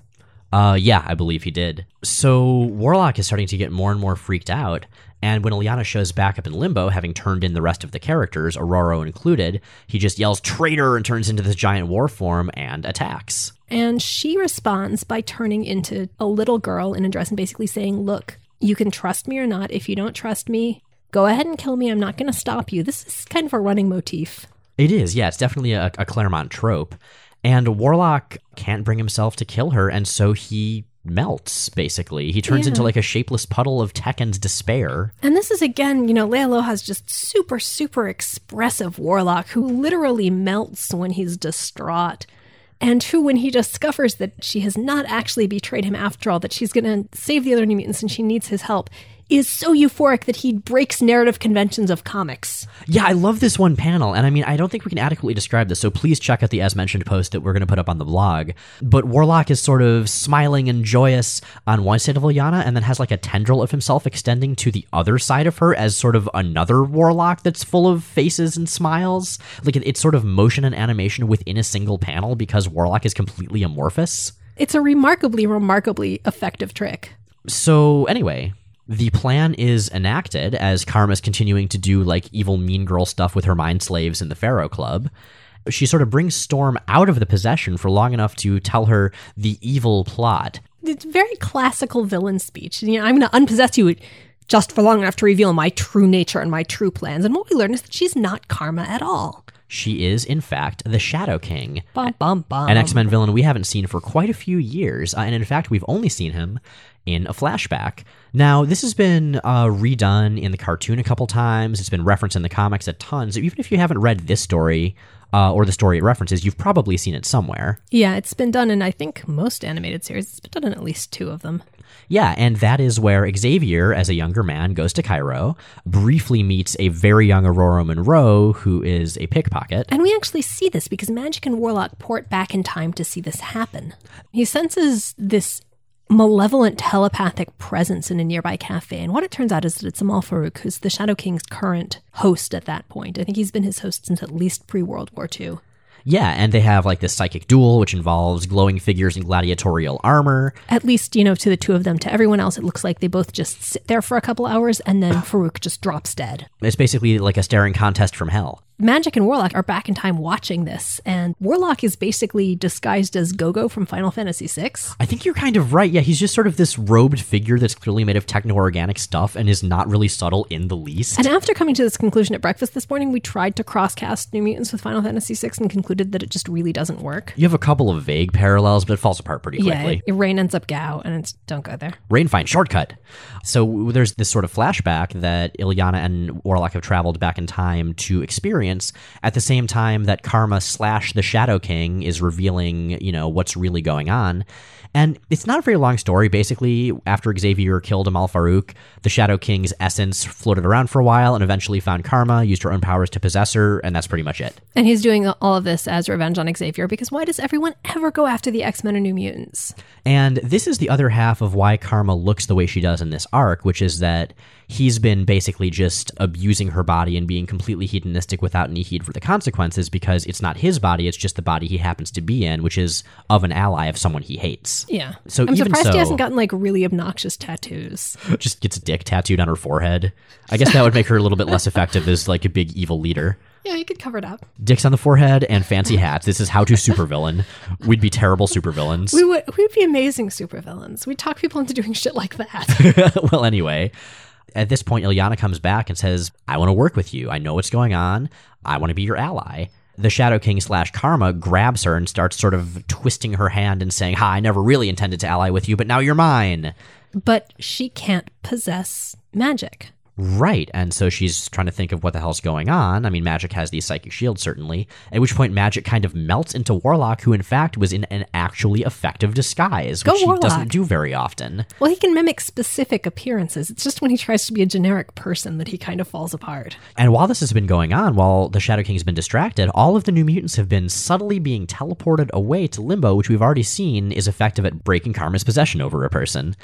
Uh, yeah, I believe he did. So Warlock is starting to get more and more freaked out, and when Illyana shows back up in Limbo, having turned in the rest of the characters, Ororo included, he just yells "traitor" and turns into this giant war form and attacks. And she responds by turning into a little girl in a dress and basically saying, Look, you can trust me or not. If you don't trust me, go ahead and kill me. I'm not going to stop you. This is kind of a running motif. It is, yeah, it's definitely a, a Claremont trope. And Warlock can't bring himself to kill her, and so he melts, basically. He turns Yeah. into like a shapeless puddle of Tekken's despair. And this is again, you know, Leialoha has just super, super expressive warlock who literally melts when he's distraught. And who, when he discovers that she has not actually betrayed him after all, that she's going to save the other new mutants and she needs his help, is so euphoric that he breaks narrative conventions of comics. Yeah, I love this one panel, and I mean, I don't think we can adequately describe this, so please check out the as mentioned post that we're going to put up on the blog. But Warlock is sort of smiling and joyous on one side of Illyana, and then has like a tendril of himself extending to the other side of her as sort of another Warlock that's full of faces and smiles. Like it's sort of motion and animation within a single panel because Warlock is completely amorphous. It's a remarkably, remarkably effective trick. So anyway, the plan is enacted as Karma's continuing to do like evil mean girl stuff with her mind slaves in the Pharaoh Club. She sort of brings Storm out of the possession for long enough to tell her the evil plot. It's very classical villain speech. You know, I'm going to unpossess you just for long enough to reveal my true nature and my true plans. And what we learn is that she's not Karma at all. She is, in fact, the Shadow King, Bum, bum, bum. an X Men villain we haven't seen for quite a few years. Uh, and in fact, we've only seen him in a flashback. Now, this has been uh, redone in the cartoon a couple times, it's been referenced in the comics a ton. So even if you haven't read this story, uh, or the story it references, you've probably seen it somewhere. Yeah, it's been done in, I think, most animated series. It's been done in at least two of them. Yeah, and that is where Xavier, as a younger man, goes to Cairo, briefly meets a very young Ororo Munroe, who is a pickpocket. And we actually see this because Magic and Warlock port back in time to see this happen. He senses this malevolent telepathic presence in a nearby cafe, and what it turns out is that it's Amal Farouk, who's the Shadow King's current host at that point. I think he's been his host since at least pre World War II. Yeah, and they have like this psychic duel, which involves glowing figures in gladiatorial armor. At least, you know, to the two of them. To everyone else, it looks like they both just sit there for a couple hours and then Farouk just drops dead. It's basically like a staring contest from hell. Magic and Warlock are back in time watching this, and Warlock is basically disguised as Gogo from Final Fantasy VI. I think you're kind of right. Yeah, he's just sort of this robed figure that's clearly made of techno organic stuff and is not really subtle in the least. And after coming to this conclusion at breakfast this morning, we tried to crosscast New Mutants with Final Fantasy VI and concluded that it just really doesn't work. You have a couple of vague parallels, but it falls apart pretty Yeah, quickly. it, Rahne ends up Gau, and it's don't go there. Rahne find shortcut. So there's this sort of flashback that Illyana and Warlock have traveled back in time to experience at the same time that Karma slash the Shadow King is revealing, you know, what's really going on. And it's not a very long story. Basically, after Xavier killed Amal Farouk, the Shadow King's essence floated around for a while and eventually found Karma, used her own powers to possess her, and that's pretty much it. And he's doing all of this as revenge on Xavier because why does everyone ever go after the X Men or New Mutants? And this is the other half of why Karma looks the way she does in this arc, which is that he's been basically just abusing her body and being completely hedonistic without any heed for the consequences because it's not his body, it's just the body he happens to be in, which is of an ally of someone he hates. Yeah. So I'm surprised so- he hasn't gotten like really obnoxious tattoos. Just gets a dick tattooed on her forehead. I guess that would make her a little bit less effective as like a big evil leader. Yeah, you could cover it up. Dicks on the forehead and fancy hats. This is how to supervillain. We'd be terrible supervillains. We would we'd be amazing supervillains. We'd talk people into doing shit like that. well, anyway, at this point, Illyana comes back and says, I want to work with you. I know what's going on. I want to be your ally. The Shadow King slash Karma grabs her and starts sort of twisting her hand and saying, Ha, I never really intended to ally with you, but now you're mine. but she can't possess magic. Right. And so she's trying to think of what the hell's going on. I mean, Magic has these psychic shields, certainly. At which point, Magic kind of melts into Warlock, who in fact was in an actually effective disguise, Go which he Warlock. doesn't do very often. Well, he can mimic specific appearances. It's just when he tries to be a generic person that he kind of falls apart. And while this has been going on, while the Shadow King's been distracted, all of the New Mutants have been subtly being teleported away to Limbo, which we've already seen is effective at breaking Karma's possession over a person.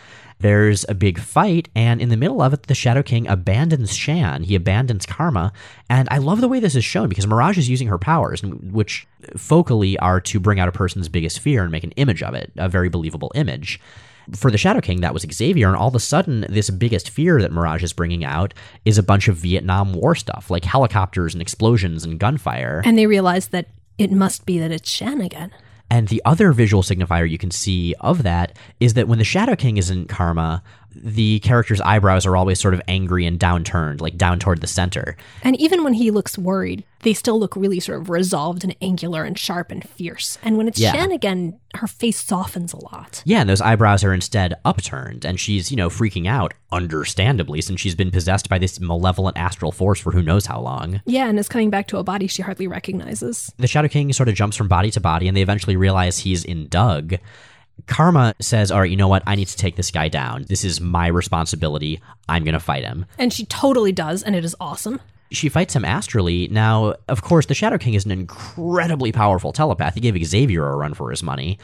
There's a big fight, and in the middle of it, the Shadow King abandons Shan. He abandons Karma, and I love the way this is shown because Mirage is using her powers, which focally are to bring out a person's biggest fear and make an image of it, a very believable image for the Shadow King, that was Xavier, and all of a sudden, this biggest fear that Mirage is bringing out is a bunch of Vietnam War stuff, like helicopters and explosions and gunfire. And they realize that it must be that it's Shan again. And the other visual signifier you can see of that is that when the Shadow King is in Karma, the character's eyebrows are always sort of angry and downturned, like down toward the center. And even when he looks worried, they still look really sort of resolved and angular and sharp and fierce. And when it's Yeah. Shan again, her face softens a lot. Yeah, and those eyebrows are instead upturned, and she's, you know, freaking out, understandably, since she's been possessed by this malevolent astral force for who knows how long. Yeah, and is coming back to a body she hardly recognizes. the Shadow King sort of jumps from body to body, and they eventually realize he's in Doug. Karma says, All right, you know what? I need to take this guy down. This is my responsibility. I'm going to fight him. And she totally does, and it is awesome. She fights him astrally. Now, of course, the Shadow King is an incredibly powerful telepath. He gave Xavier a run for his money.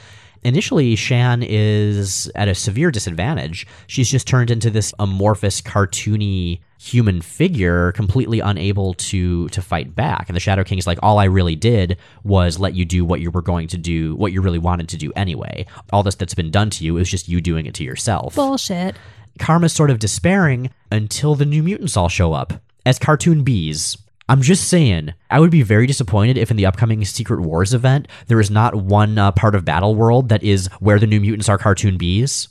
Initially, Shan is at a severe disadvantage. She's just turned into this amorphous, cartoony human figure, completely unable to to fight back. And the Shadow King is like, all I really did was let you do what you were going to do, what you really wanted to do anyway. All this that's been done to you is just you doing it to yourself. Bullshit. Karma's sort of despairing until the new mutants all show up as cartoon bees. I'm just saying, I would be very disappointed if in the upcoming Secret Wars event there is not one uh, part of Battle World that is where the new mutants are cartoon bees.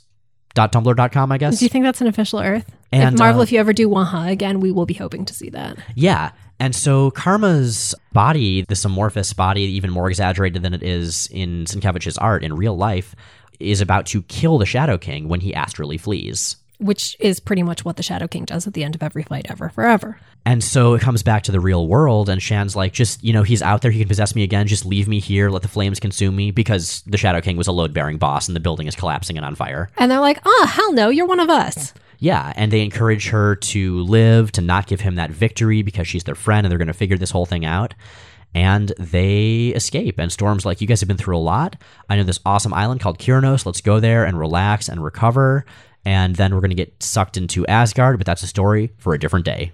Dot tumblr.com, I guess. Do you think that's an official Earth? And, if Marvel, uh, if you ever do Waha again, we will be hoping to see that. Yeah. And so Karma's body, this amorphous body, even more exaggerated than it is in Sienkiewicz's art in real life, is about to kill the Shadow King when he astrally flees. Which is pretty much what the Shadow King does at the end of every fight ever, forever. And so it comes back to the real world, and Shan's like, just, you know, he's out there, he can possess me again, just leave me here, let the flames consume me, because the Shadow King was a load bearing boss and the building is collapsing and on fire. And they're like, oh, hell no, you're one of us. Yeah, and they encourage her to live, to not give him that victory because she's their friend and they're going to figure this whole thing out. And they escape. And Storm's like, You guys have been through a lot. I know this awesome island called Kyranos. Let's go there and relax and recover. And then we're going to get sucked into Asgard, but that's a story for a different day.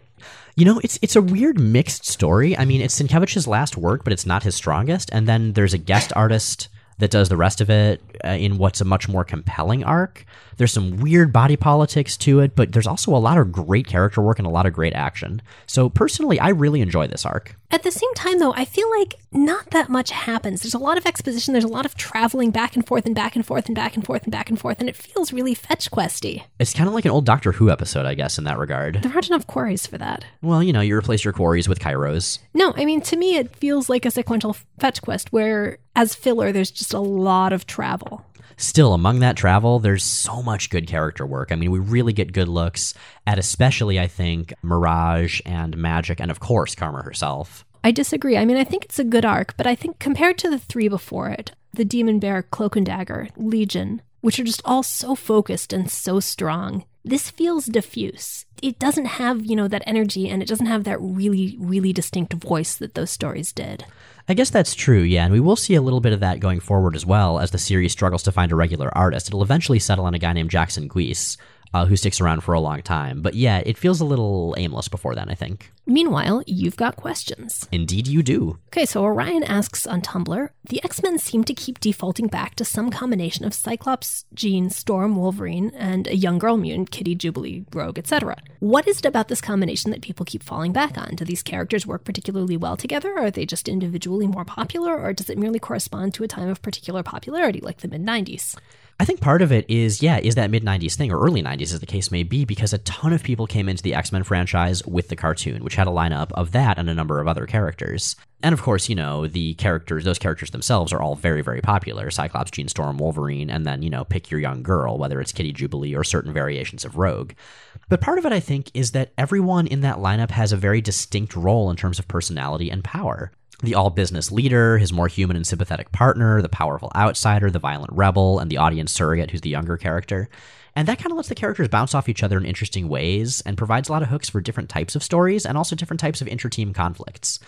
You know, it's it's a weird mixed story. I mean, it's Sienkiewicz's last work, but it's not his strongest. And then there's a guest artist that does the rest of it uh, in what's a much more compelling arc. There's some weird body politics to it, but there's also a lot of great character work and a lot of great action. So personally, I really enjoy this arc. At the same time, though, I feel like not that much happens. There's a lot of exposition, there's a lot of traveling back and forth and back and forth and back and forth and back and forth, and it feels really fetch questy. It's kind of like an old Doctor Who episode, I guess, in that regard. There aren't enough quarries for that. Well, you know, you replace your quarries with Kairos. No, I mean, to me, it feels like a sequential fetch quest where, as filler, there's just a lot of travel. Still, among that travel, there's so much good character work. I mean, we really get good looks at especially, I think, Mirage and Magic, and of course, Karma herself. I disagree. I mean, I think it's a good arc, but I think compared to the three before it, the Demon Bear, Cloak and Dagger, Legion, which are just all so focused and so strong, this feels diffuse. It doesn't have, you know, that energy and it doesn't have that really, really distinct voice that those stories did. I guess that's true, yeah, and we will see a little bit of that going forward as well as the series struggles to find a regular artist. It'll eventually settle on a guy named Jackson Guice, uh, who sticks around for a long time. But yeah, it feels a little aimless before then, I think. Meanwhile, you've got questions. Indeed, you do. Okay, so Orion asks on Tumblr The X Men seem to keep defaulting back to some combination of Cyclops, Jean, Storm, Wolverine, and a young girl mutant, Kitty, Jubilee, Rogue, etc. What is it about this combination that people keep falling back on? Do these characters work particularly well together? Are they just individually more popular? Or does it merely correspond to a time of particular popularity, like the mid 90s? I think part of it is, yeah, is that mid 90s thing, or early 90s as the case may be, because a ton of people came into the X Men franchise with the cartoon, which had a lineup of that and a number of other characters. And of course, you know, the characters, those characters themselves are all very, very popular Cyclops, Jean Storm, Wolverine, and then, you know, pick your young girl, whether it's Kitty Jubilee or certain variations of Rogue. But part of it, I think, is that everyone in that lineup has a very distinct role in terms of personality and power the all business leader, his more human and sympathetic partner, the powerful outsider, the violent rebel, and the audience surrogate who's the younger character. And that kind of lets the characters bounce off each other in interesting ways and provides a lot of hooks for different types of stories and also different types of inter-team conflicts.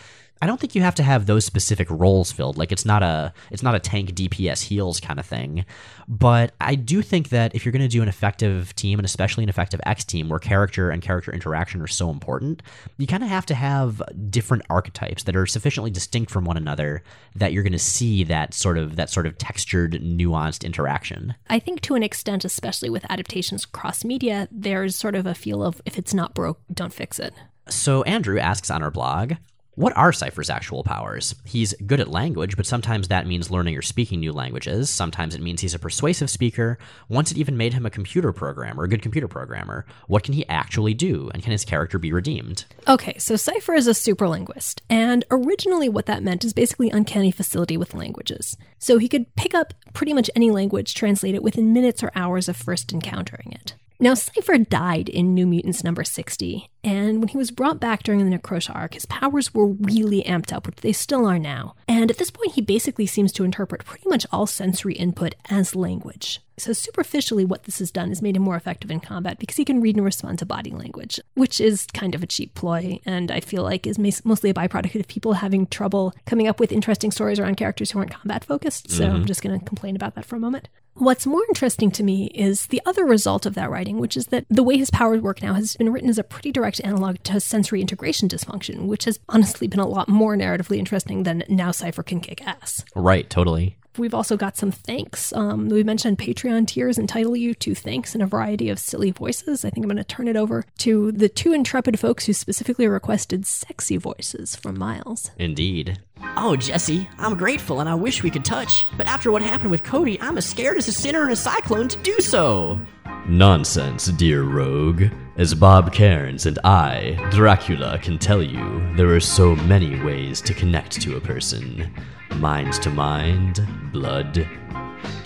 I don't think you have to have those specific roles filled. Like it's not a it's not a tank DPS heals kind of thing. But I do think that if you're going to do an effective team and especially an effective X team where character and character interaction are so important, you kind of have to have different archetypes that are sufficiently distinct from one another that you're going to see that sort of that sort of textured nuanced interaction. I think to an extent, especially with adaptations cross media, there's sort of a feel of if it's not broke, don't fix it. So Andrew asks on our blog, what are Cypher's actual powers? He's good at language, but sometimes that means learning or speaking new languages. Sometimes it means he's a persuasive speaker. Once it even made him a computer programmer, a good computer programmer. What can he actually do, and can his character be redeemed? Okay, so Cypher is a superlinguist, and originally what that meant is basically uncanny facility with languages. So he could pick up pretty much any language, translate it within minutes or hours of first encountering it. Now, Cypher died in New Mutants number 60, And when he was brought back during the Necrosha arc, his powers were really amped up, which they still are now. And at this point, he basically seems to interpret pretty much all sensory input as language. So, superficially, what this has done is made him more effective in combat because he can read and respond to body language, which is kind of a cheap ploy, and I feel like is mostly a byproduct of people having trouble coming up with interesting stories around characters who aren't combat focused. So, I'm mm-hmm. just going to complain about that for a moment. What's more interesting to me is the other result of that writing, which is that the way his powers work now has been written as a pretty direct analog to sensory integration dysfunction, which has honestly been a lot more narratively interesting than now Cypher can kick ass. Right, totally. We've also got some thanks. Um, we mentioned Patreon tiers entitle you to thanks in a variety of silly voices. I think I'm going to turn it over to the two intrepid folks who specifically requested sexy voices from Miles. Indeed. Oh, Jesse, I'm grateful and I wish we could touch, but after what happened with Cody, I'm as scared as a sinner in a cyclone to do so. Nonsense, dear rogue. As Bob Cairns and I, Dracula, can tell you, there are so many ways to connect to a person mind to mind, blood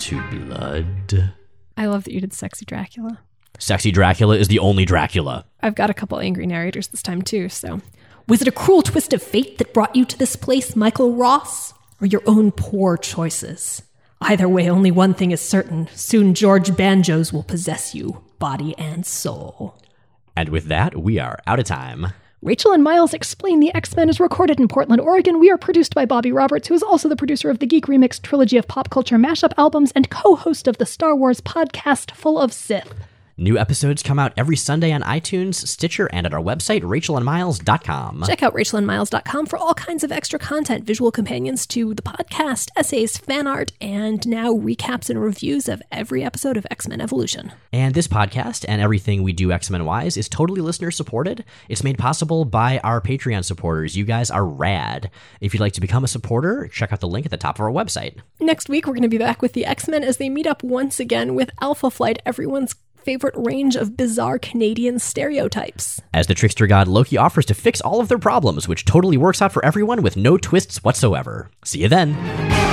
to blood. I love that you did sexy Dracula. Sexy Dracula is the only Dracula. I've got a couple angry narrators this time too, so. Was it a cruel twist of fate that brought you to this place, Michael Ross? Or your own poor choices? Either way, only one thing is certain. Soon George Banjos will possess you, body and soul. And with that, we are out of time. Rachel and Miles Explain the X Men is recorded in Portland, Oregon. We are produced by Bobby Roberts, who is also the producer of the Geek Remix trilogy of pop culture mashup albums and co host of the Star Wars podcast Full of Sith. New episodes come out every Sunday on iTunes, Stitcher, and at our website, rachelandmiles.com. Check out rachelandmiles.com for all kinds of extra content, visual companions to the podcast, essays, fan art, and now recaps and reviews of every episode of X Men Evolution. And this podcast and everything we do X Men wise is totally listener supported. It's made possible by our Patreon supporters. You guys are rad. If you'd like to become a supporter, check out the link at the top of our website. Next week, we're going to be back with the X Men as they meet up once again with Alpha Flight, everyone's favorite range of bizarre Canadian stereotypes. As the trickster god, Loki offers to fix all of their problems, which totally works out for everyone with no twists whatsoever. See you then.